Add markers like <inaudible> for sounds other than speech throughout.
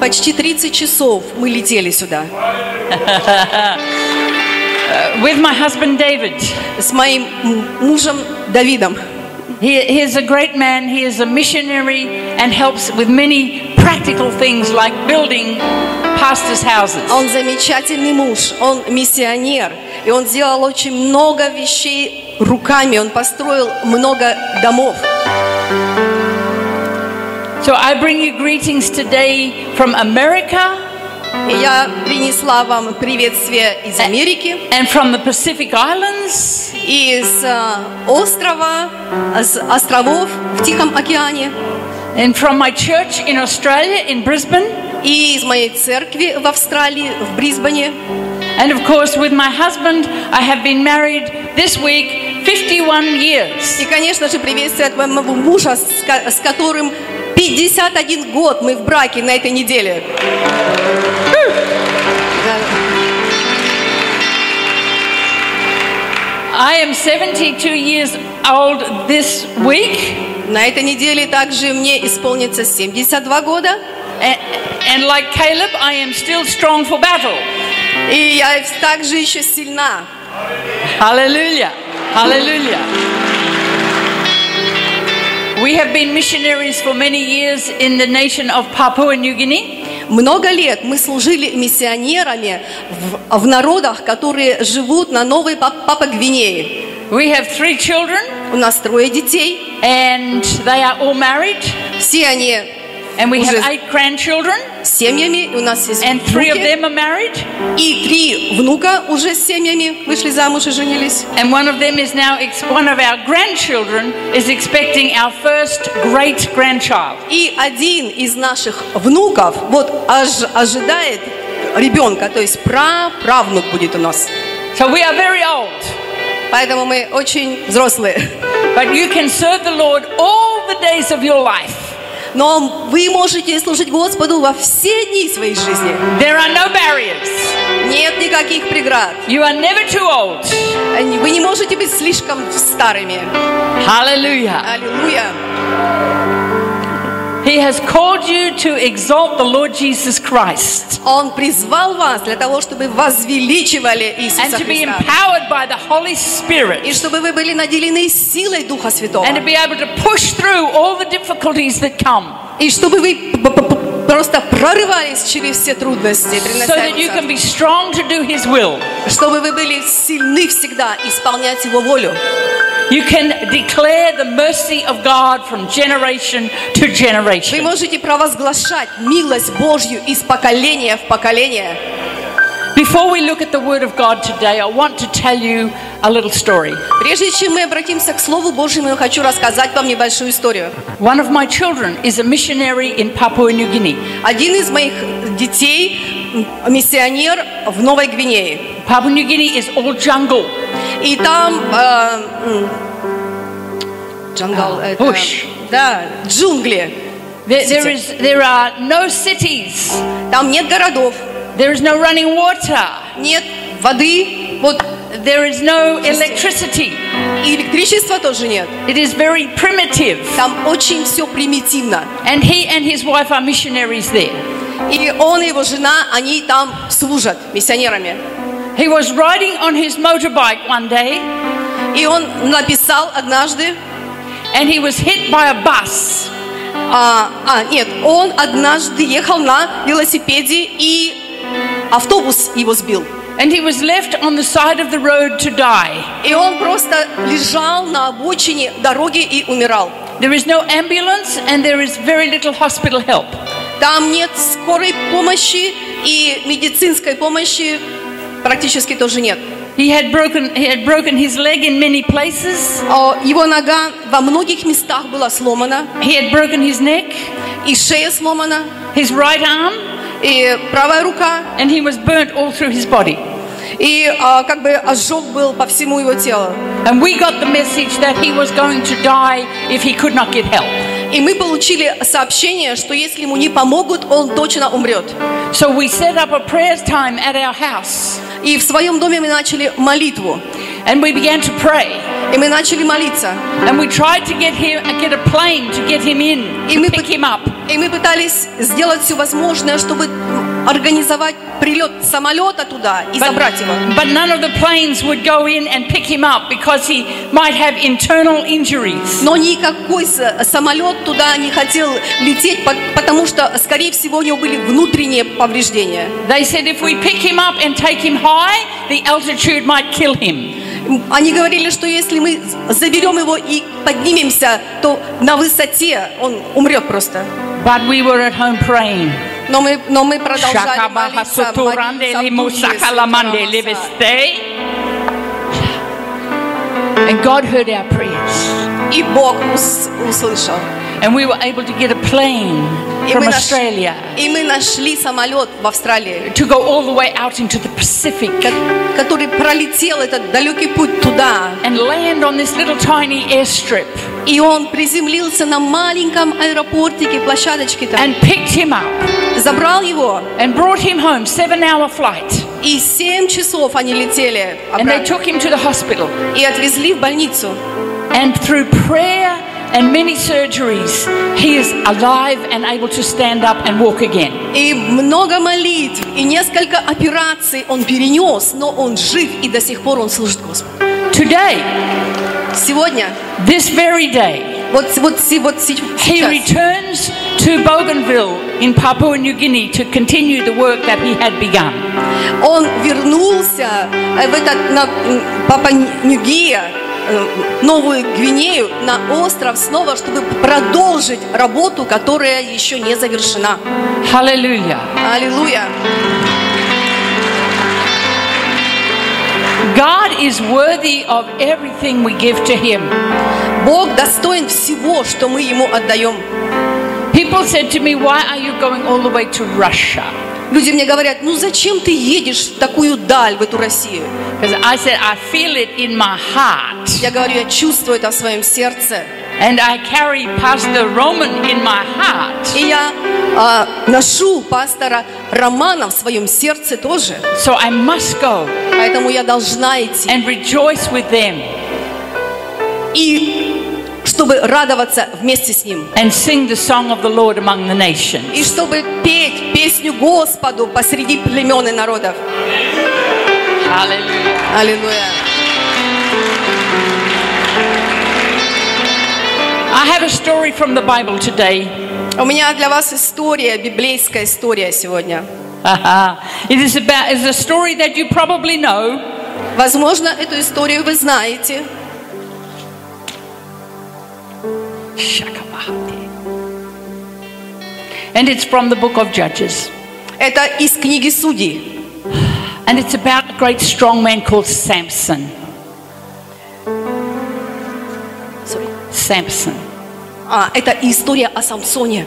Почти 30 часов мы летели сюда <laughs> with my husband David. с моим мужем Давидом. He, he is a great man. He is a missionary and helps with many practical things like building pastors' houses. Он замечательный муж, он миссионер, и он сделал очень много вещей руками, он построил много домов. So I bring you greetings today from America И я принесла вам приветствие из Америки, and from the Pacific Islands из э, острова, с островов в Тихом океане, and from my church in Australia, in Brisbane. и из моей церкви в Австралии, в Брисбене. And of course, with my husband, I have been married this week 51 years. И, конечно же, приветствие от моего мужа, с ко- с которым 51 год мы в браке на этой неделе. I am 72 years old this week. На этой неделе также мне исполнится 72 года. And, and like Caleb, I am still strong for battle. И я также еще сильна. Hallelujah. Hallelujah. We have been missionaries for many years in the nation of Papua New Guinea. Много лет мы служили миссионерами в, в народах, которые живут на Новой Пап- Папа-Гвинее. We have three children, У нас трое детей. and they are all married. Все они And we уже have eight grandchildren, с семьями. У нас есть and three of внуки. them are married. И три внука уже с семьями вышли замуж и женились. And one of them is now, ex- one of our grandchildren is expecting our first great grandchild. И один из наших внуков вот ож- ожидает ребенка, то есть праправнук будет у нас. So we are very old, Поэтому мы очень взрослые. but you can serve the Lord all the days of your life. Но вы можете служить Господу во все дни своей жизни. There are no barriers. Нет никаких преград. You are never too old. Вы не можете быть слишком старыми. Hallelujah. Аллилуйя. He has called you to exalt the Lord Jesus Christ Он призвал вас для того, чтобы возвеличивали and Иисуса to be Христа. empowered by the Holy Spirit И чтобы вы были наделены силой Духа Святого. and to be able to push through all the difficulties that come И чтобы вы п- п- п- просто прорывались через все трудности, so that you can приносящиеся. be strong to do His will. чтобы вы были сильны всегда исполнять Его волю. You can declare the mercy of God from generation to Вы generation. можете провозглашать милость Божью из поколения в поколение. Before we look at the Word of God today, I want to tell you a little story. Прежде чем мы обратимся к Слову Божьему, я хочу рассказать вам небольшую историю. One of my children is a missionary in Papua New Guinea. Один из моих детей миссионер в Новой Гвинее. Papua New Guinea is all jungle. И там э, м, джангал, это- Bush. да, джунгли. There, there, is, there are no cities. Там нет городов, There is no running water. нет воды, вот There is no electricity. и электричества тоже нет. It is very primitive. Там очень все примитивно. And he and his wife are missionaries there. И он и его жена, они там служат миссионерами. He was riding on his motorbike one day И он написал однажды, and he was hit by a bus. а, а, нет, он однажды ехал на велосипеде и автобус его сбил. And he was left on the side of the road to die. И он просто лежал на обочине дороги и умирал. There is no ambulance and there is very little hospital help. Там нет скорой помощи и медицинской помощи практически тоже нет. He had broken he had broken his leg in many places. А Его нога во многих местах была сломана, He had broken his neck, и шея сломана, his right arm, и правая рука, and he was burnt all through his body. И а, как бы ожог был по всему его телу. And we got the message that he was going to die if he could not get help. И мы получили сообщение, что если ему не помогут, он точно умрет. So we set up a prayer time at our house И в своем доме мы начали молитву. and we began to pray. И мы начали молиться. And we tried to get him, get a plane to get him in, И to мы, pick him up. и мы пытались сделать все возможное, чтобы организовать прилет самолета туда и забрать его. but none of the planes would go in and pick him up because he might have internal injuries. Но никакой самолет туда не хотел лететь, по- потому что, скорее всего, у него были внутренние повреждения. They said if we pick him up and take him high, the altitude might kill him. Они говорили, что если мы заберем его и поднимемся, то на высоте он умрет просто. But we were at home praying. Но мы, но мы продолжали молиться, Shakabahasoturande молиться в духе limusakalamande Святого Отца. liveste. And God heard our prayers. И Бог ус- услышал. And we were able to get a plane И from мы, наш- Australia и мы нашли самолет в Австралии, to go all the way out into the Pacific ко- который пролетел этот далекий путь туда. and land on this little tiny airstrip И он приземлился на маленьком аэропортике, площадочке там. and picked him up Забрал его. and brought him home. Seven hour flight. И семь часов они летели And they обратно. took him to the hospital. И отвезли в больницу. And through prayer and many surgeries, he is alive and able to stand up and walk again. И много молитв, и несколько операций он перенес, но он жив, и до сих пор он служит Господу. Today, Сегодня, this very day, вот, вот, вот he returns to Bougainville in Papua New Guinea to continue the work that he had begun. он вернулся э, в этот, на Папа Ньюгия, э, Новую Гвинею, на остров снова, чтобы продолжить работу, которая еще не завершена. Hallelujah. Аллилуйя! God is worthy of everything we give to him. Бог достоин всего, что мы Ему отдаем. People said to me, Why are you going all the way to Russia? Люди мне говорят, ну зачем ты едешь в такую даль, в эту Россию? I said, I feel it in my heart. Я говорю, я чувствую это в своем сердце. And I carry Pastor Roman in my heart. И я а, ношу пастора Романа в своем сердце тоже. So I must go Поэтому я должна идти. and rejoice with them И чтобы радоваться вместе с ним. and sing the song of the Lord among the nations. И чтобы петь песню Господу посреди племен и народов. Аллилуйя. I have a story from the Bible today. У меня для вас история, библейская история сегодня. it is about is a story that you probably know. Возможно, эту историю вы знаете. Shakabahati. And it's from the book of Judges. Это из книги Судей. And it's about a great strong man called Samson. Samson. А, это история о Самсоне.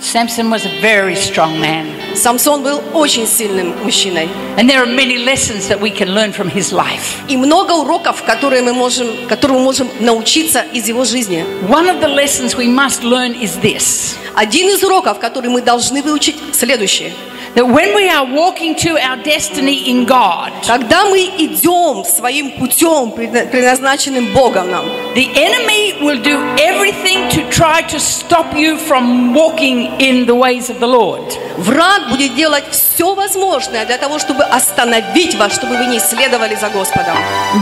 Samson was a very strong man. Самсон был очень сильным мужчиной. And there are many lessons that we can learn from his life. И много уроков, которые мы можем, которые мы можем научиться из его жизни. One of the lessons we must learn is this Один из уроков, который мы должны выучить, следующий. that when we are walking to our destiny in God, Когда мы идем своим путем, предна- предназначенным Богом нам, the enemy will do everything to try to stop you from walking in the ways of the Lord. враг будет делать все возможное для того, чтобы остановить вас, чтобы вы не следовали за Господом.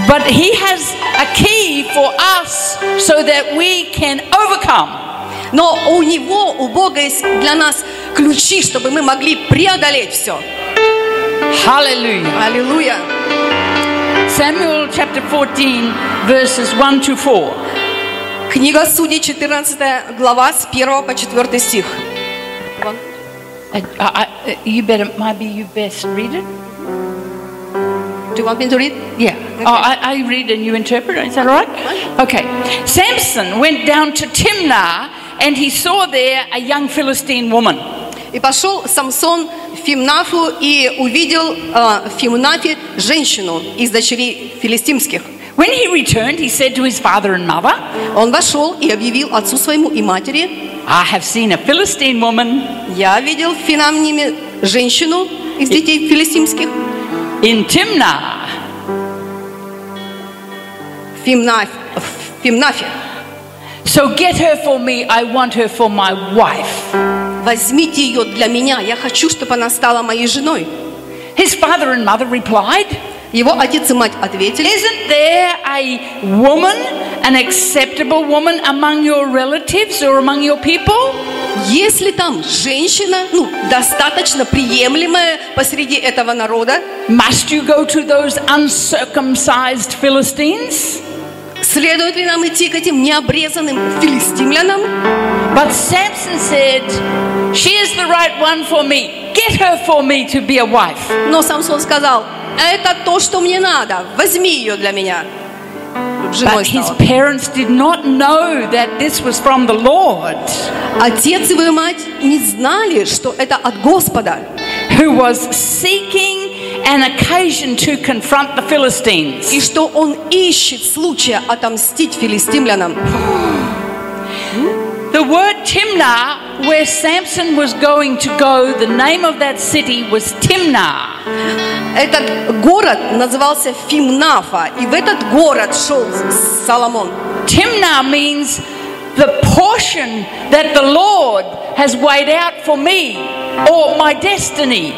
But he has a key for us so that we can overcome. Но у него, у Бога есть для нас ключи, чтобы мы могли преодолеть все. Hallelujah. Аллилуйя. Samuel chapter 14, verses 1 to 4. Книга Судей, 14 глава, с 1 по 4 стих. Uh, I, I, you better, maybe you best read it. Do you want me to read? Yeah. Oh, I, I read and you interpret. Is that all right? Okay. Samson went down to Timnah and he saw there a young Philistine woman. И пошел Самсон в Фимнафу и увидел э, в Фимнафе женщину из дочерей филистимских. When he returned, he said to his father and mother, Он вошел и объявил отцу своему и матери, I have seen a Philistine woman я видел в Финамниме женщину из детей филистимских in Timnah. в Фимнаф- Фимнафе. So get her for me. I want her for my wife. Возьмите ее для меня. Я хочу, чтобы она стала моей женой. His father and mother replied, Его отец и мать ответили. Isn't there a woman, an acceptable woman among your relatives or among your people? Если там женщина, ну, достаточно приемлемая посреди этого народа, Must you go to those uncircumcised Philistines? Следует ли нам идти к этим необрезанным филистимлянам? But Samson said, She is the right one for me. Get her for me to be a wife. Но Самсон сказал, это то, что мне надо, возьми ее для меня. But his parents did not know that this was from the Lord, Отец и его мать не знали, что это от Господа, who was seeking an occasion to confront the Philistines. и что он ищет случая отомстить филистимлянам. The word Timnah, where Samson was going to go, the name of that city was Timnah. Этот город назывался Фимнафа, и в этот город шел Соломон. Timnah means the portion that the Lord has weighed out for me or my destiny.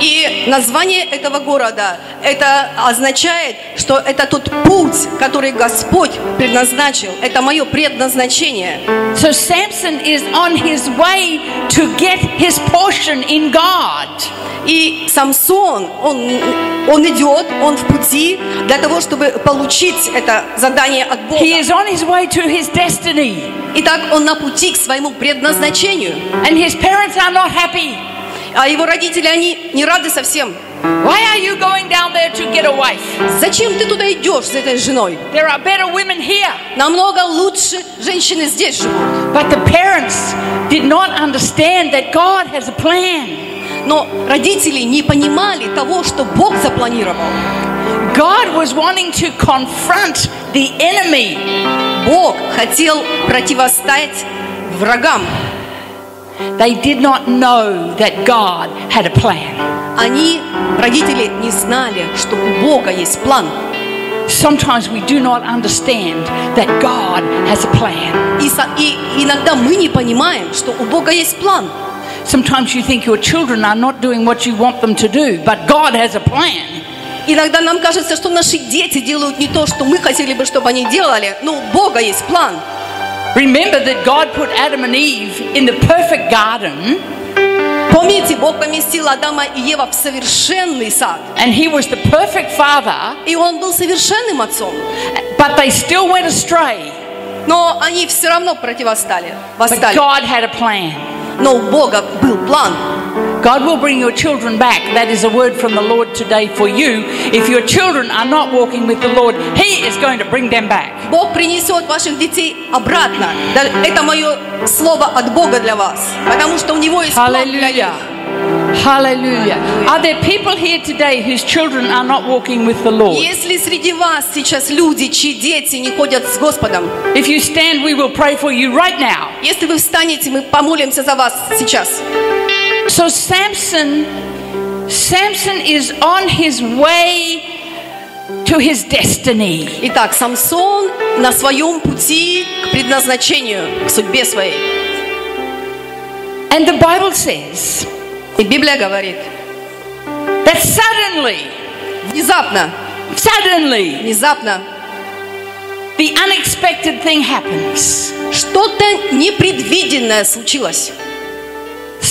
И название этого города, это означает, что это тот путь, который Господь предназначил. Это мое предназначение. So Samson is on his way to get his portion in God. И Самсон, он, он идет, он в пути для того, чтобы получить это задание от Бога. He is on his way to his destiny. Итак, он на пути к своему предназначению. And his parents are not happy. А его родители, они не рады совсем. Why are you going down there to get a wife? Зачем ты туда идешь с этой женой? There are better women here. Намного лучше женщины здесь живут. But the parents did not understand that God has a plan. Но родители не понимали того, что Бог запланировал. God was wanting to confront the enemy. Бог хотел противостоять врагам. They did not know that God had a plan. Они, родители, не знали, что у Бога есть план. Sometimes we do not understand that God has a plan. И, и иногда мы не понимаем, что у Бога есть план. Sometimes you think your children are not doing what you want them to do, but God has a plan. Иногда нам кажется, что наши дети делают не то, что мы хотели бы, чтобы они делали, но у Бога есть план. Remember that God put Adam and Eve in the perfect garden, Помните, Бог поместил Адама и Ева в совершенный сад. and He was the perfect father, И Он был совершенным отцом. but they still went astray. Но они все равно противостали, But восстали. God had a plan. Но у Бога был план. God will bring your children back. That is a word from the Lord today for you. If your children are not walking with the Lord, He is going to bring them back. Бог принесет ваших детей обратно. Да, Это мое слово от Бога для вас. Потому что у Него есть план для них. Hallelujah. Hallelujah. Are there people here today whose children are not walking with the Lord? Если среди вас сейчас люди, чьи дети не ходят с Господом, If you stand, we will pray for you right now. если вы встанете, мы помолимся за вас сейчас. So Samson, Samson is on his way to his destiny. Итак, Самсон на своем пути к предназначению, к судьбе своей. And the Bible says И Библия говорит, that suddenly, внезапно, suddenly, внезапно, the unexpected thing happens. что-то непредвиденное случилось.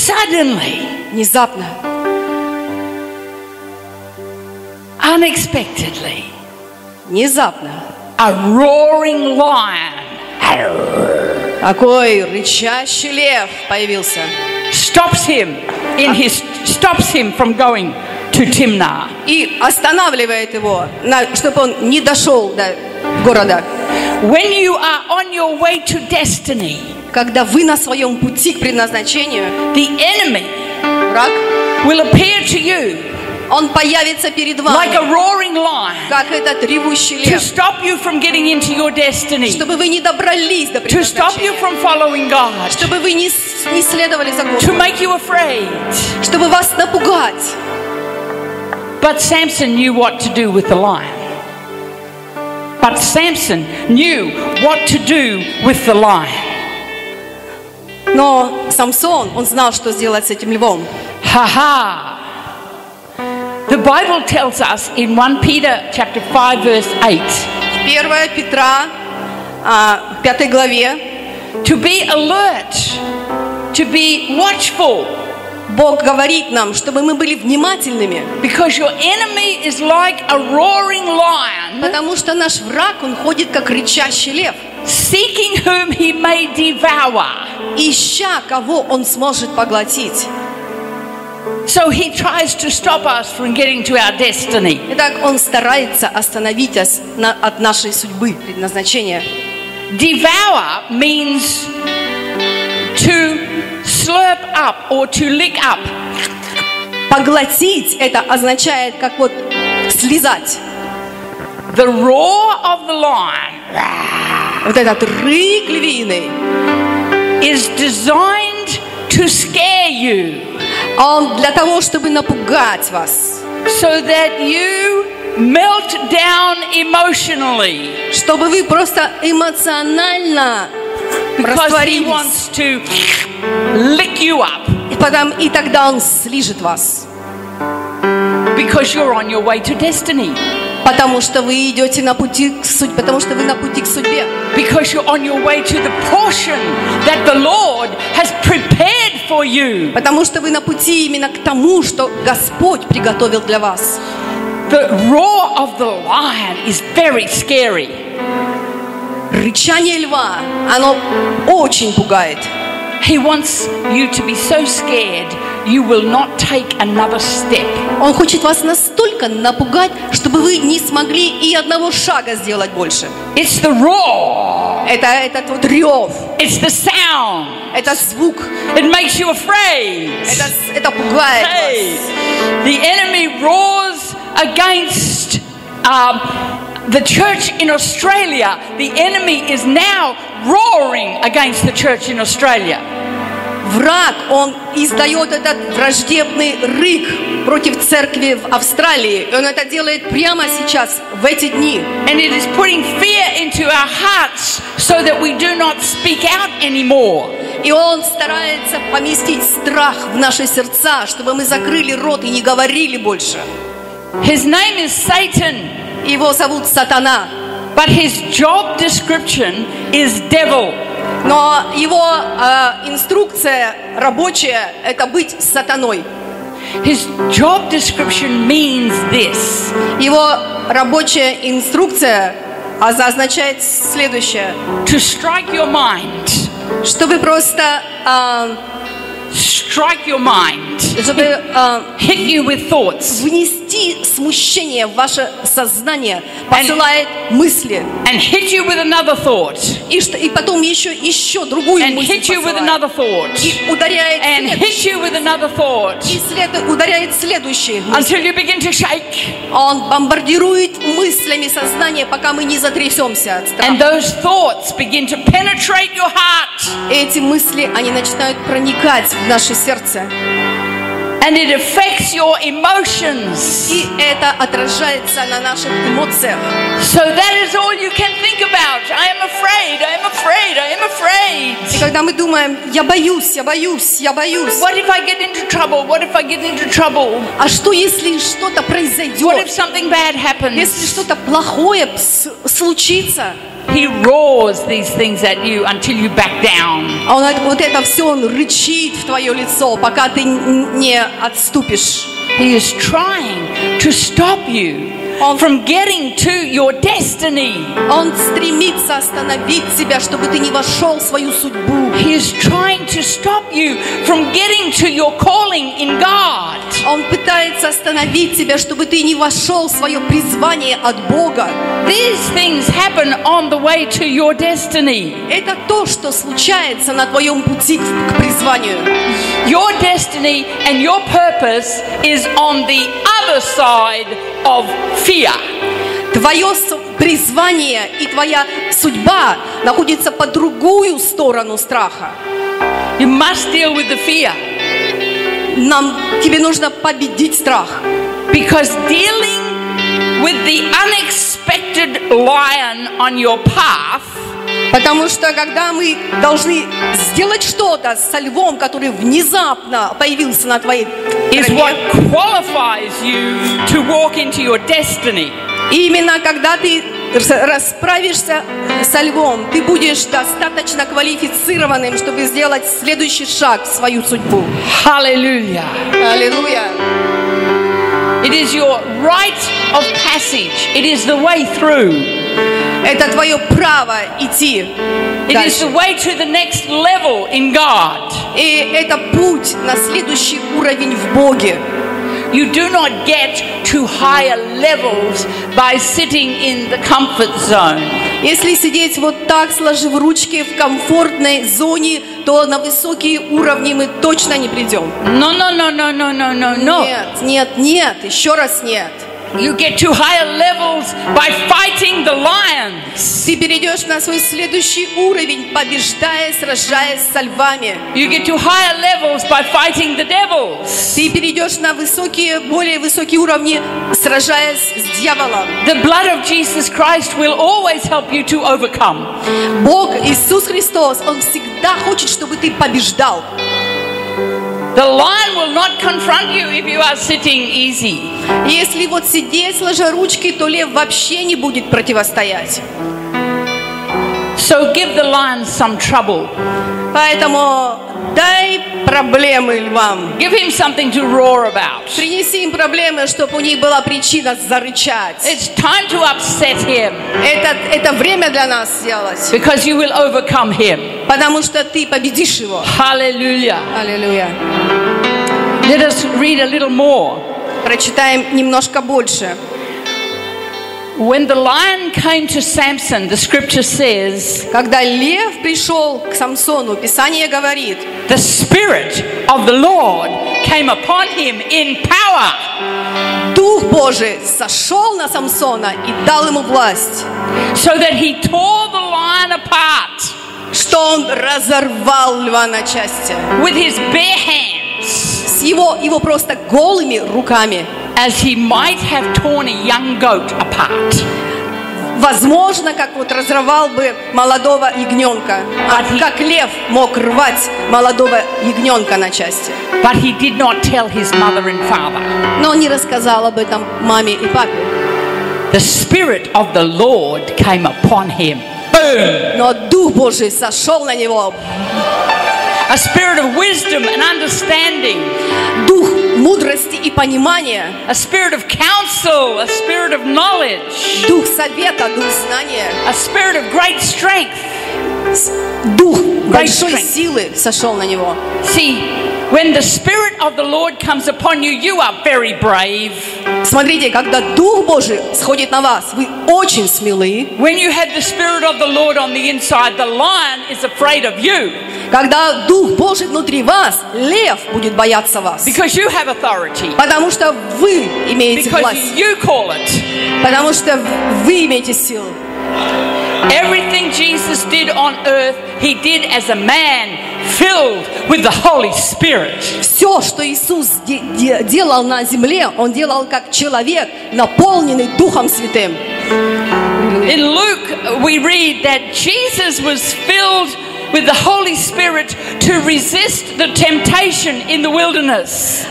Suddenly, Внезапно, unexpectedly, внезапно. a roaring lion Такой рычащий лев появился. stops him in his stops him from going to Timnah. И останавливает его, чтобы он не дошел до города. When you are on your way to destiny, Когда вы на своем пути к предназначению, the enemy враг, will appear to you он появится перед like a вами, roaring lion как этот ревущий to лев, stop you from getting into your destiny, чтобы вы не добрались до to stop you предназначения, from following God, чтобы вы не, с- не следовали за to Господом, make you afraid. чтобы вас напугать. But Samson knew what to do with the lion. But Samson knew what to do with the lion. Но Самсон, он знал, что сделать с этим львом. Ha ha! The Bible tells us in 1 Peter chapter 5 verse 8 1 Петра, а, 5 главе, to be alert, to be watchful, Бог говорит нам, чтобы мы были внимательными, because your enemy is like a roaring lion, потому что наш враг, он ходит как рычащий лев, seeking whom he may devour. ища, кого он сможет поглотить. So he tries to stop us from getting to our destiny. Итак, он старается остановить нас на- от нашей судьбы, предназначения. Devour means to slurp up or to lick up. Поглотить это означает как вот слезать. The roar of the lion Вот этот рык львиный, is designed to scare you он для того, чтобы напугать вас, so that you melt down emotionally чтобы вы просто эмоционально растворились. wants to lick you up И, потом, и тогда он слижет вас. because you're on your way to destiny. Потому что вы идете на пути к судьбе, потому что вы на пути к судьбе. Because you're on your way to the portion that the Lord has prepared for you. Потому что вы на пути именно к тому, что Господь приготовил для вас. The roar of the lion is very scary. Рычание льва, оно очень пугает. He wants you to be so scared you will not take another step. Он хочет вас настолько напугать, чтобы вы не смогли и одного шага сделать больше. It's the roar, Это этот вот рев, it's the sound. это звук, It makes you afraid. это, это пугает Hey, вас. the enemy roars against um, the church in Australia. The enemy is now roaring against the church in Australia. Враг, он издает этот враждебный рык против церкви в Австралии. И он это делает прямо сейчас, в эти дни. And it is putting fear into our hearts so that we do not speak out anymore. И он старается поместить страх в наши сердца, чтобы мы закрыли рот и не говорили больше. His name is Satan, Его зовут Сатана. but his job description is devil. Но его э, инструкция рабочая – это быть сатаной. His job description means this Его рабочая инструкция а- означает следующее. to strike your mind, Чтобы просто, э, strike your mind, чтобы э, hit you with thoughts, внести смущение в ваше сознание, посылает мысли. and hit you with another thought, И, что, и потом еще, еще другую and мысль hit you with another thought, И ударяет, and hit you with another thought и след- ударяет следующий. мысль. until you begin to shake. Он бомбардирует мыслями сознание, пока мы не затрясемся от страха. And those thoughts begin to penetrate your heart. Эти мысли, они начинают проникать наше сердце. And it affects your emotions. И это отражается на наших эмоциях. So that is all you can think about. I am afraid, I am afraid, I am И afraid. когда мы думаем, я боюсь, я боюсь, я боюсь. What if I get into trouble? What if I get into trouble? А что, если что-то What if произойдет? something bad Если happens? что-то плохое случится? He roars these things at you until you back down. А он это- вот это все, он рычит в твое лицо, пока ты н- не отступишь. He is trying to stop you from getting to your destiny. Он стремится остановить тебя, чтобы ты не вошел в свою судьбу. He is trying to stop you from getting to your calling in God. Он пытается остановить тебя, чтобы ты не вошел в свое призвание от Бога. These things happen on the way to your destiny. Это то, что случается на твоем пути к призванию. Your destiny and your purpose is on the other side of fear. Твое призвание и твоя судьба находится по другую сторону страха. You must deal with the fear Нам, тебе нужно победить страх. because dealing with the unexpected lion on your path, Потому что когда мы должны сделать что-то со львом, который внезапно появился на твоей тропе, именно когда ты расправишься со львом, ты будешь достаточно квалифицированным, чтобы сделать следующий шаг в свою судьбу. Hallelujah. Аллилуйя. It is your rite of passage, it is the way through. Это твое право идти It is дальше. the way to the next level in God. И это путь на следующий уровень в Боге. You do not get to higher levels by sitting in the comfort zone. Если сидеть вот так, сложив ручки в комфортной зоне, то на высокие уровни мы точно не придем. No, no, no, no, no, no, no, no. Нет, нет, нет, еще раз нет. You get to higher levels by fighting the lions. Ты перейдешь на свой следующий уровень, побеждая, сражаясь со львами. You get to higher levels by fighting the devils. Ты перейдешь на высокие, более высокие уровни, сражаясь с дьяволом. The blood of Jesus Christ will always help you to overcome. Бог, Иисус Христос, Он всегда хочет, чтобы ты побеждал. The lion will not confront you if you are sitting easy. Если вот сидеть сложа ручки, то лев вообще не будет противостоять. So give the lion some trouble. Поэтому дай проблемы львам. Give him something to roar about. Принеси им проблемы, чтобы у них была причина зарычать. It's time to upset him Это, это время для нас сделать, because you will overcome him. потому что ты победишь его. Hallelujah. Аллилуйя. Let us read a little more. Прочитаем немножко больше. When the lion came to Samson, the scripture says, Когда лев пришел к Самсону, Писание говорит, the Spirit of the Lord came upon him in power, Дух Божий сошел на Самсона и дал ему власть, so that he tore the lion apart что он разорвал льва на части. with his bare hands, С его, его просто голыми руками. as he might have torn a young goat apart. Возможно, как вот разрывал бы молодого ягненка. А как лев мог рвать молодого ягненка на части. But he did not tell his mother and father. Но он не рассказал об этом маме и папе. The Spirit of the Lord came upon him. Boom! Но Дух Божий сошел на него. A spirit of wisdom and understanding, Дух мудрости и понимания. a spirit of counsel, a spirit of knowledge, Дух совета, дух знания. a spirit of great strength. Дух большой strength. силы сошел на него. See, when the Spirit of the Lord comes upon you, you are very brave. Смотрите, когда Дух Божий сходит на вас, вы очень смелы. When you have the Spirit of the Lord on the inside, the lion is afraid of you Когда Дух Божий внутри вас, лев будет бояться вас. because you have authority, Потому что вы имеете because власть. you call it. Потому что вы имеете силу. Everything Jesus did on earth, he did as a man filled with the Holy Spirit. Все, что Иисус де- де- делал на земле, Он делал как человек, наполненный Духом Святым. In Luke, we read that Jesus was filled with the Holy Spirit to resist the temptation in the wilderness.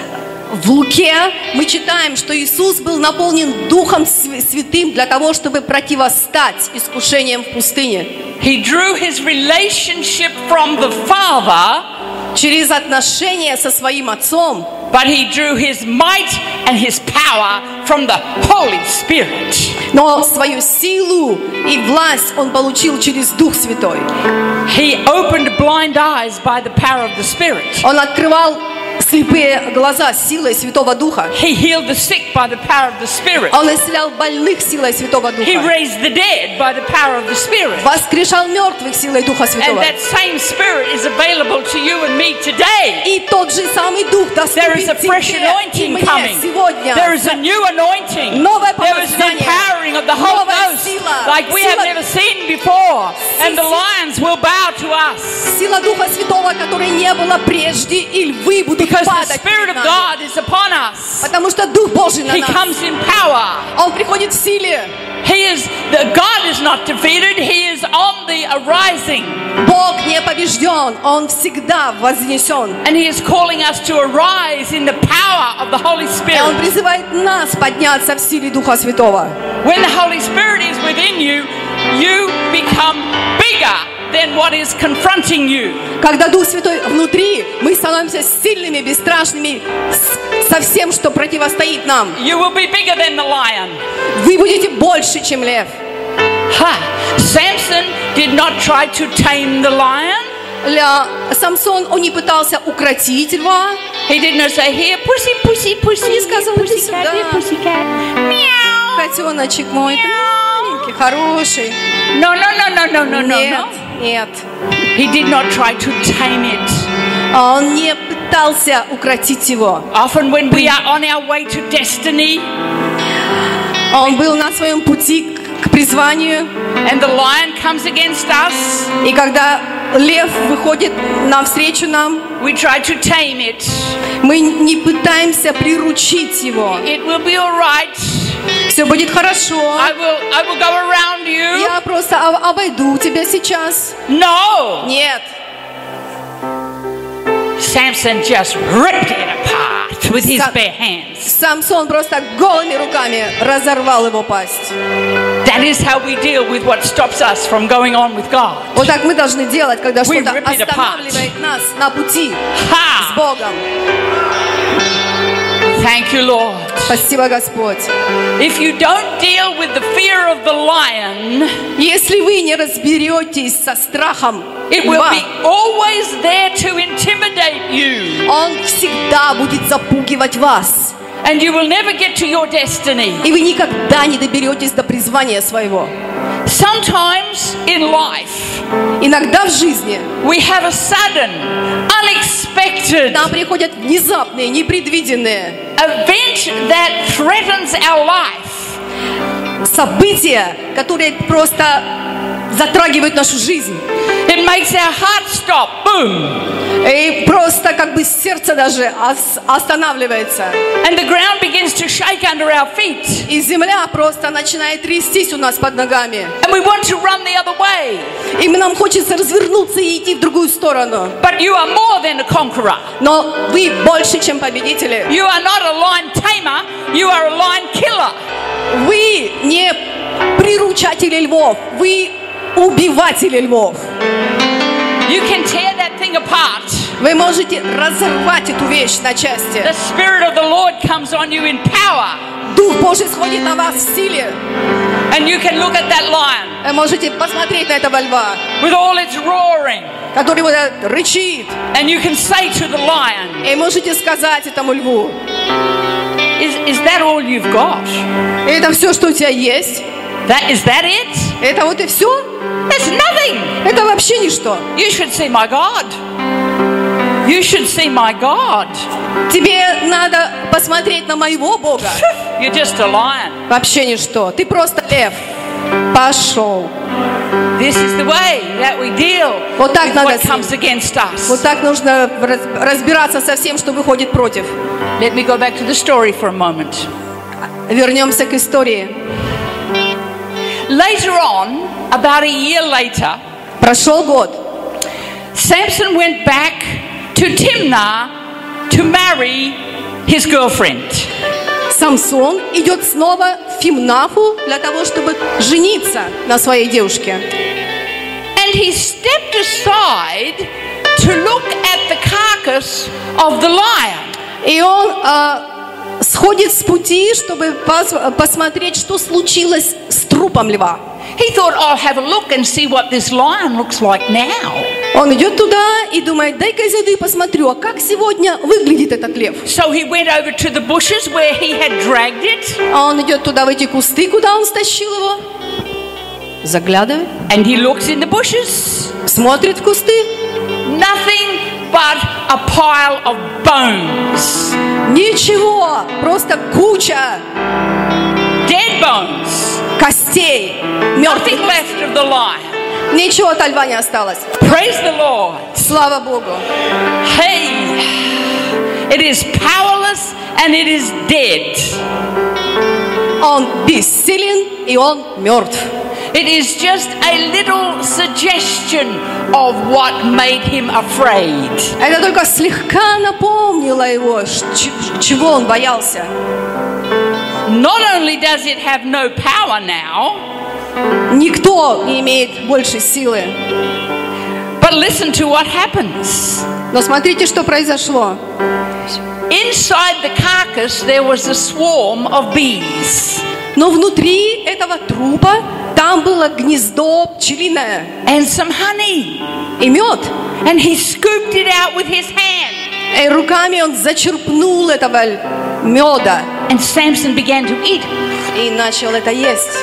В Луке мы читаем, что Иисус был наполнен Духом Св- Святым для того, чтобы противостать искушениям в пустыне. He drew his relationship from the Father, Через отношения со своим Отцом, but he drew his might and his power from the Holy Spirit. но свою силу и власть Он получил через Дух Святой. He opened blind eyes by the power of the Spirit. Он открывал слепые глаза силой Святого Духа. He healed the sick by the power of the Spirit. Он исцелял больных силой Святого He Духа. raised the dead by the power of the Spirit. Воскрешал мертвых силой Духа And Святого. that same Spirit is available to you and me today. И тот же самый Дух There is доступен a fresh anointing coming. сегодня. There is a new anointing. Новое There is an empowering of the Holy Ghost like we have never seen before. And the lions will bow to us. Сила Духа Святого, которой не было прежде, и львы будут Because the падать Spirit перед of нами. God is upon us. Потому Потому что Дух Божий на He нас. comes in power. Он приходит в силе. He is the God is not defeated. He is on the arising, Бог не побежден. Он всегда вознесен. and He is calling us to arise in the power of the Holy И Он Spirit. призывает нас подняться в силе Духа Святого. When the Holy Spirit is within you, you become bigger than what is confronting you. Когда Дух Святой внутри, мы становимся сильными, бесстрашными со всем, что противостоит нам. You will be bigger than the lion. Вы будете больше, чем лев. Ha! Samson did not try to tame the lion. Ля, Самсон, он не пытался укротить льва. He did not say, here, pussy, pussy, pussy, Не сказал, иди сюда. Котеночек мой, ты маленький, хороший. No, no, no, no, no, no, no, Нет, no. нет. He did not try to tame it. А Он не пытался укротить его. Often when we are on our way to destiny Он был на своем пути к- призванию. and the lion comes against us, И когда лев выходит навстречу нам, we try to tame it. мы не пытаемся приручить его. It will be all right. Все будет хорошо. I will, I will go around you. Я просто об- обойду тебя сейчас. No! Нет. Samson just ripped it apart with his bare hands. Самсон просто голыми руками разорвал его пасть. That is how we deal with what stops us from going on with God. Вот так мы должны делать, когда We что-то rip it apart. останавливает нас на пути с Ha! Богом. Thank you, Lord. Спасибо, Господь. If you don't deal with the fear of the lion, Если вы не разберетесь со страхом it will льва, be always there to intimidate you, он всегда будет запугивать вас. and you will never get to your destiny. И вы никогда не доберетесь до призвания своего. Sometimes in life, Иногда в жизни we have a sudden, unexpected нам приходят внезапные, непредвиденные event that threatens our life. события, которые просто затрагивают нашу жизнь. It makes our heart stop. Boom. И просто как бы сердце даже ос- останавливается. And the ground begins to shake under our feet. И земля просто начинает трястись у нас под ногами. And we want to run the other way. И нам хочется развернуться и идти в другую сторону. But you are more than a conqueror. Но вы больше, чем победители. You are not a lion tamer, you are a lion killer. Вы не приручатели львов, вы убиватели львов. You can tear that apart. Вы можете разорвать эту вещь на части. The Spirit of the Lord comes on you in power, Дух Божий сходит на вас в силе. and you can look at that lion можете посмотреть на этого льва, with all its roaring, который вот рычит. and you can say to the lion, И можете сказать этому льву, Is, is that all you've got? это все, что у тебя есть. That is that it? Это вот и все. That's nothing. Это вообще ничто. You should see my God. You should see my God. Тебе надо посмотреть на моего Бога. <laughs> You're just a lion. Вообще ничто. Ты просто лев. Пошел. This is the way that we deal Вот так with надо what comes against us. Вот так нужно раз- разбираться со всем, что выходит против. Let me go back to the story for a moment. Вернемся к истории. Later on, about a year later, Прошел год. Samson went back to Timnah to marry his girlfriend. Самсон идет снова в Фимнафу для того, чтобы жениться на своей девушке. And he stepped aside to look at the carcass of the lion. И он а, сходит с пути, чтобы пос- посмотреть, что случилось с трупом льва. He thought, I'll have a look and see what this lion looks like now. Он идет туда и думает, дай-ка я зайду и посмотрю, а как сегодня выглядит этот лев. So he went over to the bushes where he had dragged it, А он идет туда, в эти кусты, куда он стащил его. Заглядывает, and he looks in the bushes. смотрит в кусты. Nothing but a pile of bones. Ничего, просто куча Dead bones. костей, мертвых. Nothing left of the lion. Ничего от льва не осталось. Praise the Lord. Слава Богу. Hey, it is powerless and it is dead. Он бессилен и он мертв. It is just a little suggestion of what made him afraid. Это только слегка напомнило его, ш- ч- чего он боялся. Not only does it have no power now, Никто не имеет больше силы. but listen to what happens. Но смотрите, что произошло. Inside the carcass, there was a swarm of bees Но внутри этого трупа там было гнездо пчелиное and some honey. и мед. And he scooped it out with his hand. И руками он зачерпнул этого меда And Samson began to eat. и начал это есть.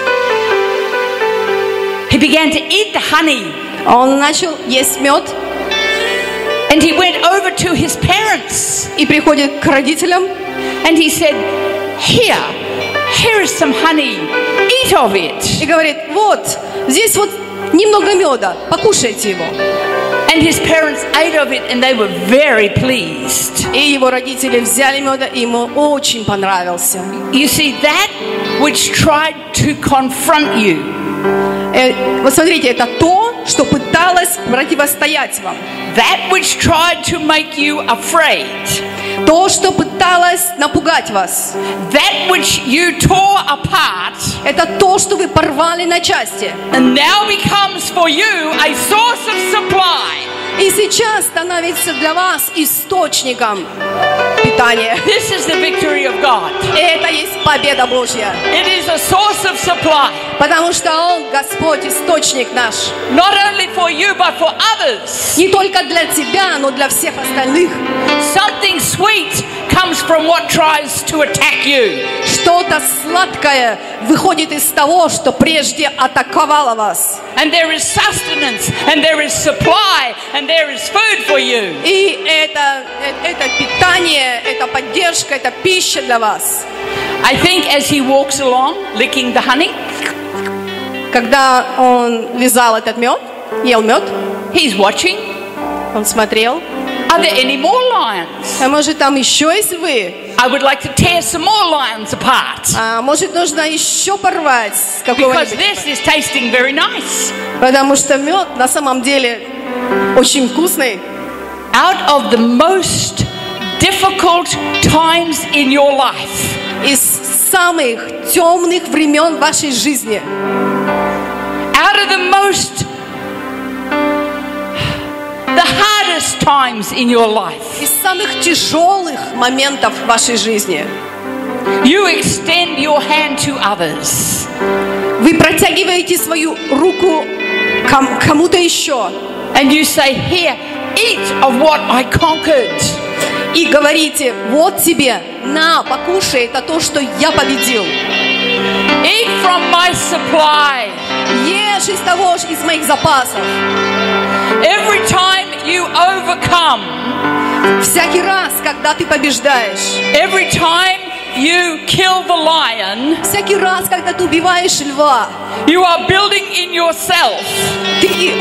He began to eat the honey. Он начал есть мед And he went over to his parents и приходит к родителям and he said, Here, here is some honey. Eat of it. и говорит, вот, здесь вот немного меда, покушайте его. And his parents ate of it and they were very pleased. И его родители взяли меда, и ему очень понравился. You see, that which tried to confront you, Э, Вот смотрите, это то, что пыталось противостоять вам. that which tried to make you afraid, То, что пыталось напугать вас. that which you tore apart, Это то, что вы порвали на части. and now becomes for you a source of supply. И сейчас становится для вас источником питания. This is the victory of God. Это есть победа Божья. It is a source of supply, Потому что Он, Господь, источник наш. not only for you, but for others. Не только для тебя, но для всех остальных. Something sweet comes from what tries to attack you. Что-то сладкое выходит из того, что прежде атаковало вас. And there is sustenance, and there is supply, and there is food for you. И это, э- это питание, это поддержка, это пища для вас. I think as he walks along, licking the honey, Когда он вязал этот мед, ел мед, he's watching. он смотрел. Are there any more lions? А может там еще есть вы? I would like to tear some more lions apart. А может нужно еще порвать с Because какого-нибудь? this is tasting very nice. Потому что мед на самом деле очень вкусный. Out of the most difficult times in your life, Из самых темных времен вашей жизни. out of the most the hardest times in your life, Из самых тяжелых моментов вашей жизни. you extend your hand to others. Вы протягиваете свою руку ком- кому-то еще And you say, Here, eat of what I conquered. и говорите, вот тебе, на, покушай, это то, что я победил. Eat from my supply. Ешь из того, ж- из моих запасов. Every time you overcome, Всякий раз, когда ты побеждаешь, every time you kill the lion, всякий раз, когда ты убиваешь льва, you are building in yourself. ты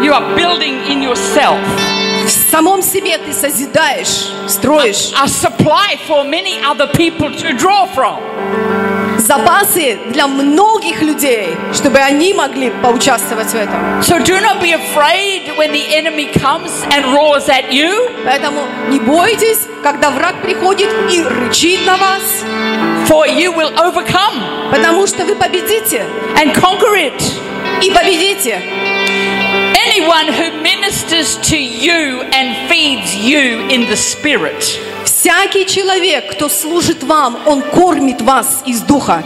You are building in yourself в самом себе ты созидаешь, строишь a supply for many other people to draw from. запасы для многих людей, чтобы они могли поучаствовать в этом. So do not be afraid when the enemy comes and roars at you, Поэтому не бойтесь, когда враг приходит и рычит на вас, for you will overcome потому что вы победите and conquer it. и победите. Anyone who ministers to you and feeds you in the spirit Всякий человек, кто служит вам, он кормит вас из духа.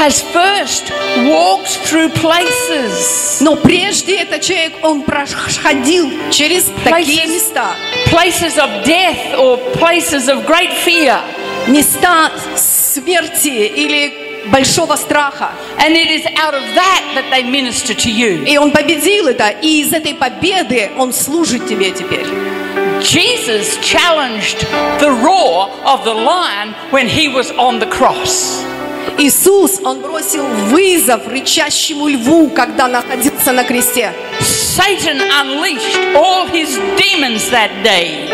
has first walked through places, Но прежде этот человек, он проходил через такие Places. места. places of death or places of great fear. Места смерти или большого страха. And it is out of that that they minister to you. И он победил это, и из этой победы он служит тебе теперь. Jesus challenged the roar of the lion when he was on the cross. Иисус, он бросил вызов рычащему льву, когда находился на кресте. Satan unleashed all his demons that day.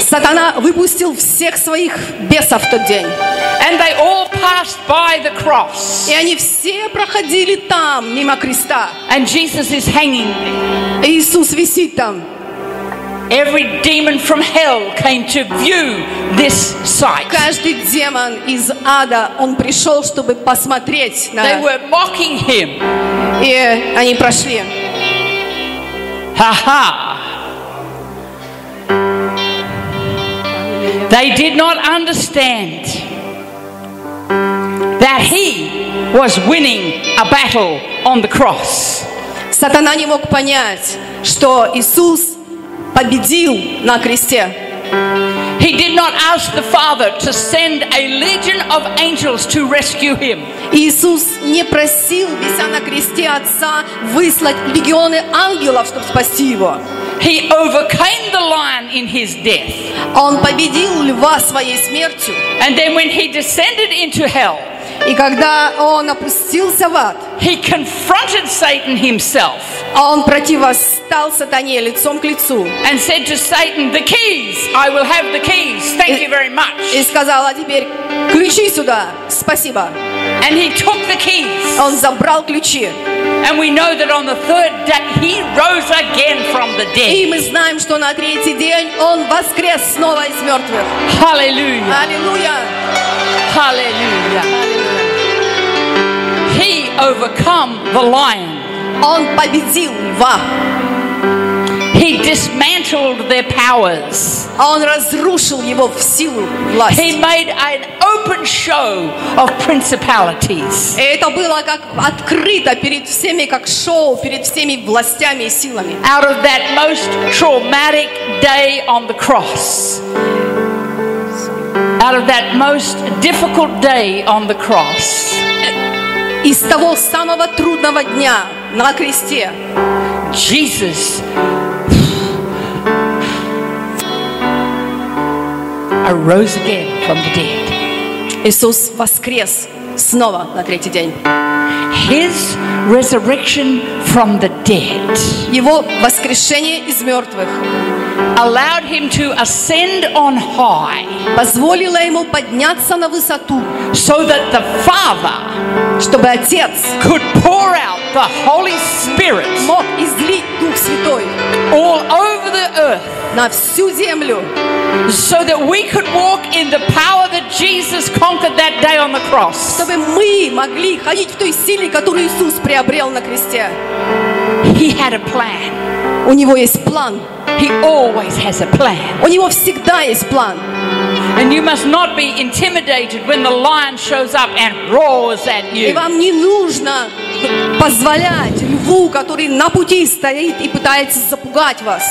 Сатана выпустил всех своих бесов в тот день. And they all passed by the cross. И они все проходили там, мимо креста. And Jesus is hanging Иисус висит там. Every demon from hell came to view this sight. Каждый демон из ада, он пришел, чтобы посмотреть на... They were mocking him. И они прошли. Ha ha. They did not understand that he was winning a battle on the cross. Сатана не мог понять, что Иисус победил на кресте. He did not ask the Father to send a legion of angels to rescue him. Иисус не просил, вися на кресте Отца, выслать легионы ангелов, чтобы спасти его. He overcame the lion in his death. Он победил льва своей смертью. And then when he descended into hell, И когда он опустился в ад, he confronted Satan himself он противостал сатане лицом к лицу and said to Satan, The keys, I will have the keys. Thank you very much. и сказал, а теперь ключи сюда, спасибо. And he took the keys. Он забрал ключи. And we know that on the third day he rose again from the И dead. мы знаем, что на третий день он воскрес снова из мертвых. Hallelujah. Аллилуйя! Hallelujah. He overcome the lion. Он победил льва. He dismantled their powers. Он разрушил его в силу He власти. made an open show of principalities. И это было как открыто перед всеми, как шоу, перед всеми властями и силами. Out of that most traumatic day on the cross. Out of that most difficult day on the cross. Из того самого трудного дня на кресте Jesus arose again from the dead. Иисус воскрес снова на третий день. His resurrection from the dead Его воскрешение из мертвых allowed him to ascend on high позволило ему подняться на высоту, so that the Father чтобы Отец could pour out the Holy Spirit мог излить Дух Святой all over the earth на всю землю, so that we could walk in the power that Jesus conquered that day on the cross. чтобы мы могли ходить в той силе, которую Иисус приобрел на кресте. He had a plan. У него есть план. He always has a plan. У него всегда есть план. And you must not be intimidated when the lion shows up and roars at И you. вам не нужно позволять льву, который на пути стоит и пытается запугать вас.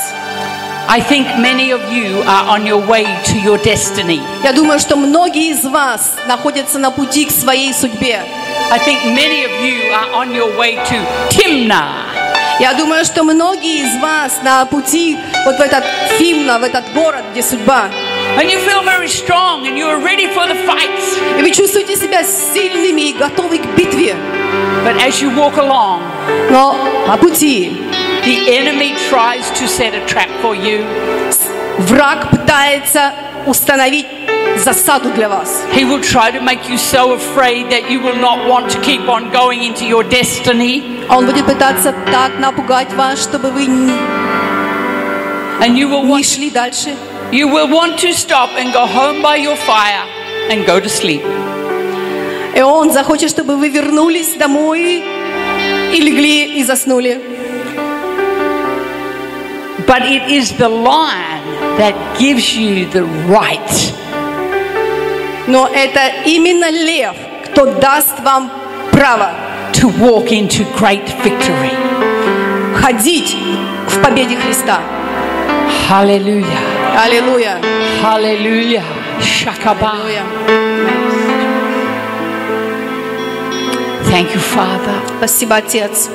I think many of you are on your way to your destiny. Я думаю, что многие из вас находятся на пути к своей судьбе. I think many of you are on your way to Timnah. Я думаю, что многие из вас на пути вот в этот Фимна, в этот город, где судьба. And you feel very strong and you are ready for the fight. И вы чувствуете себя сильными и готовы к битве. But as you walk along, Но по пути the enemy tries to set a trap for you. враг пытается установить засаду для вас. He will try to make you so afraid that you will not want to keep on going into your destiny. Он будет пытаться так напугать вас, чтобы вы не And you will не want, шли дальше. you will want to stop and go home by your fire and go to sleep. И он захочет, чтобы вы вернулись домой и легли и заснули. But it is the lion that gives you the right Но это именно лев, кто даст вам право to walk into great victory. ходить в победе Христа. Hallelujah. Аллилуйя. Hallelujah. Shakaba. Аллилуйя. Thank you, Father. Спасибо, Отец.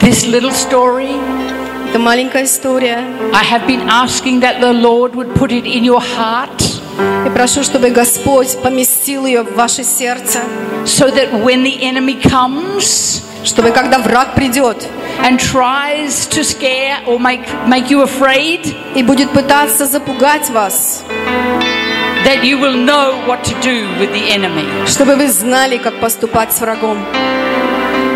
This little story, Это маленькая история. I have been asking that the Lord would put it in your heart И прошу, чтобы Господь поместил ее в ваше сердце, so that when the enemy comes, чтобы когда враг придет, and tries to scare or make, make you afraid, и будет пытаться запугать вас, that you will know what to do with the enemy. чтобы вы знали, как поступать с врагом,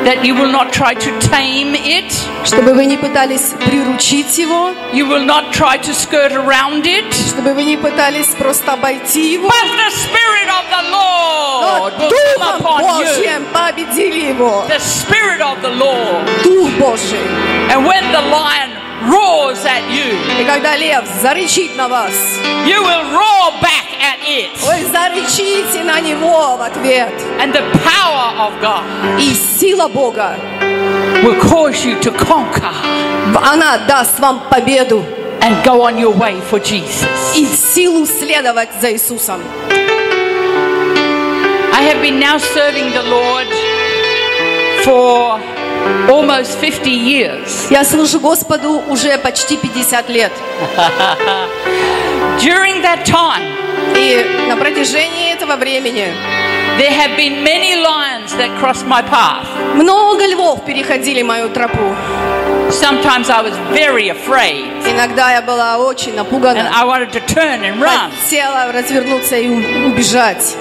That you will not try to tame it, чтобы вы не пытались приручить его, you will not try to skirt around it. чтобы вы не пытались просто обойти его, But the Spirit of the но Lord will come Духом upon you. Божьим победили его. The Spirit of the Lord. Дух Божий. And when the lion roars at you, И когда лев зарычит на вас, you will roar back at it. вы зарычите на него в ответ. And the power of God И сила Бога, will cause you to conquer она даст вам победу and go on your way for Jesus. и силу следовать за Иисусом. I have been now serving the Lord for almost 50 years. Я служу Господу уже почти 50 лет. <laughs> During that time, И на протяжении этого времени there have been many lions that crossed my path. много львов переходили мою тропу. Sometimes I was very afraid Иногда я была очень and напугана. I wanted to turn and run. Хотела развернуться и убежать.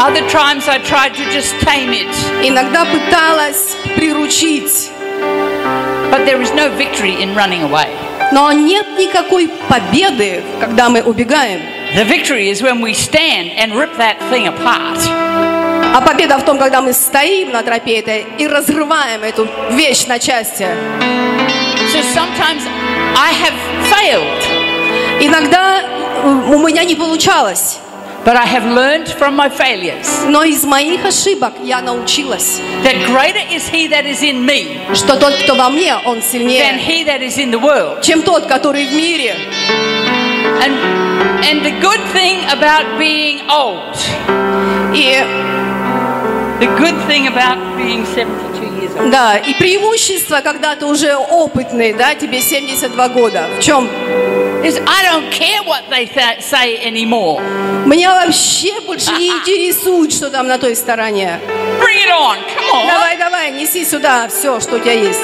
Other times I tried to just tame it, Иногда пыталась приручить. but there is no victory in running away. Но нет никакой победы, когда мы убегаем. The victory is when we stand and rip that thing apart. А победа в том, когда мы стоим на тропе этой и разрываем эту вещь на части. So sometimes I have failed, Иногда у меня не получалось. But I have learned from my failures Но из моих ошибок я научилась, that greater is He that is in me что тот, кто во мне, он than сильнее, He that is in the world. чем тот, который в мире. And, and the good thing about being old, И the good thing about being 72 years old, да, и преимущество, когда ты уже опытный, да, тебе 72 года. В чем? is I don't care what they th- say anymore. Меня вообще больше не интересует, что там на той стороне. Bring it on, come on. Давай, давай, неси сюда все, что у тебя есть.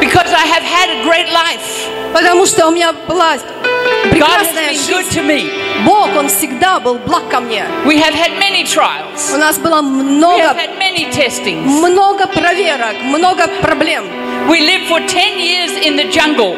Because I have had a great life. Потому что у меня была God has прекрасная been good жизнь. to me. Бог, Он всегда был благ ко мне. We have had many trials. У нас было We have много, had many testings. много проверок, много проблем. We lived for 10 years in the jungle.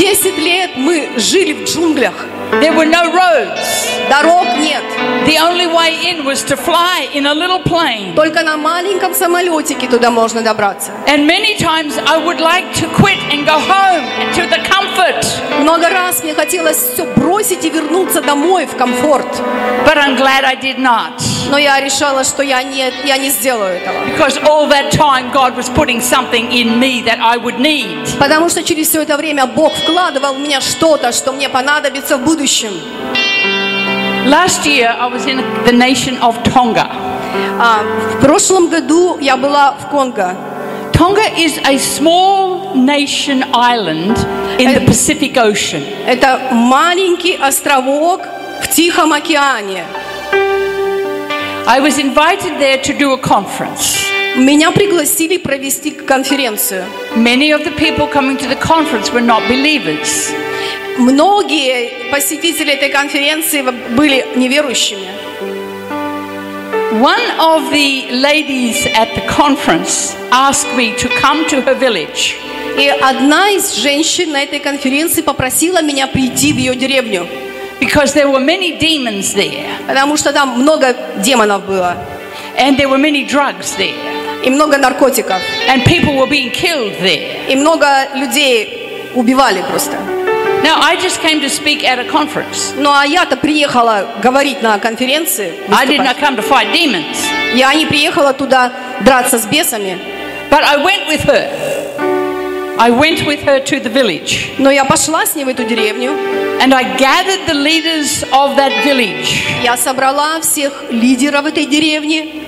Десять лет мы жили в джунглях. There were no roads. Дорог нет. The only way in was to fly in a little plane. Только на маленьком самолетике туда можно добраться. And many times I would like to quit and go home to the comfort. Много раз мне хотелось все бросить и вернуться домой в комфорт. But I'm glad I did not. Но я решала, что я не, я не сделаю этого. Because all that time God was putting something in me that I would need. Потому что через все это время Бог вкладывал в меня что-то, что мне понадобится в будущем. Last year I was in the nation of Tonga. А, в прошлом году я была в Конго. Tonga is a small nation island in the Uh, Pacific Ocean. Это маленький островок в Тихом океане. I was invited there to do a conference. Меня пригласили провести конференцию. Many of the people coming to the conference were not believers. Многие посетители этой конференции были неверующими. One of the ladies at the conference asked me to come to her village. И одна из женщин на этой конференции попросила меня прийти в ее деревню, because there were many demons there потому что там много демонов было and there were many drugs there и много наркотиков, and people were being killed there. и много людей убивали просто. Now, I just came to speak at a conference. Ну а я-то приехала говорить на конференции. I did not выступать. come to fight demons, Я не приехала туда драться с бесами, but I went with her. I went with her to the village но я пошла с ней в эту деревню. and I gathered the leaders of that village Я собрала всех лидеров этой деревни,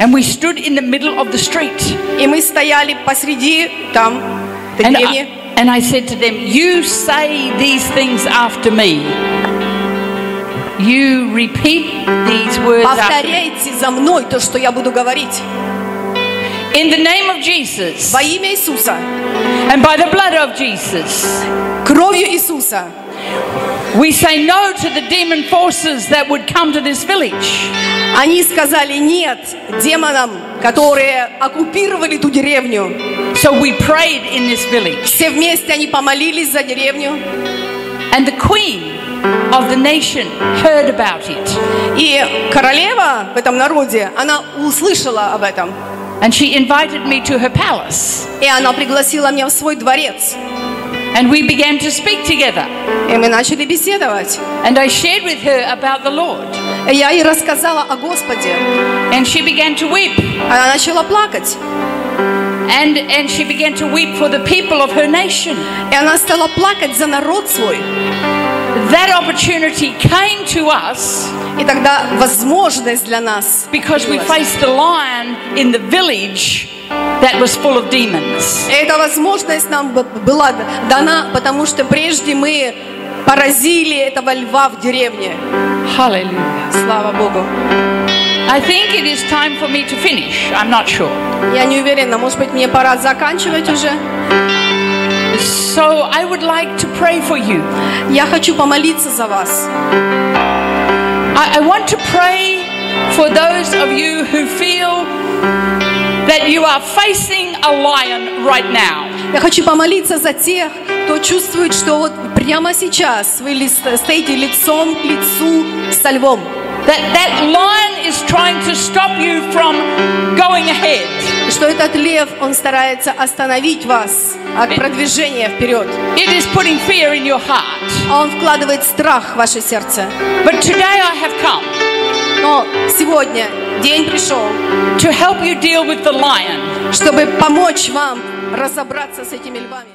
and we stood in the middle of the street. и мы стояли посреди там этой And деревни. I, and I said to them, You say these things after me. You repeat these words after me. Повторяйте за мной то, что я буду говорить. In the name of Jesus во имя Иисуса, and by the blood of Jesus, кровью Иисуса, we say no to the demon forces that would come to this village. они сказали нет демонам, которые оккупировали ту деревню. So we prayed in this village. Все вместе они помолились за деревню. And the queen of the nation heard about it. И королева в этом народе, она услышала об этом. And she invited me to her palace. И она пригласила меня в свой дворец. And we began to speak together. И мы начали беседовать. And I shared with her about the Lord. И я ей рассказала о Господе. And she began to weep. Она начала плакать. And, and she began to weep for the people of her nation. И она стала плакать за народ свой. That opportunity came to us И тогда возможность для нас because we faced the lion in the village that was full of demons. Эта возможность нам была дана, потому что прежде мы поразили этого льва в деревне. Hallelujah. Слава Богу. I think it is time for me to finish. I'm not sure. Я не уверена, может быть, мне пора заканчивать уже. So I would like to pray for you. Я хочу помолиться за вас. I, I want to pray for those of you who feel that you are facing a lion right now. Я хочу помолиться за тех, кто чувствует, что вот прямо сейчас вы ли- стоите лицом к лицу со львом. That that lion is trying to stop you from going ahead. Что этот лев, он старается остановить вас от продвижения вперед. It is putting fear in your heart. А Он вкладывает страх в ваше сердце. But today I have come Но сегодня день пришел, to help you deal with the lion. чтобы помочь вам разобраться с этими львами.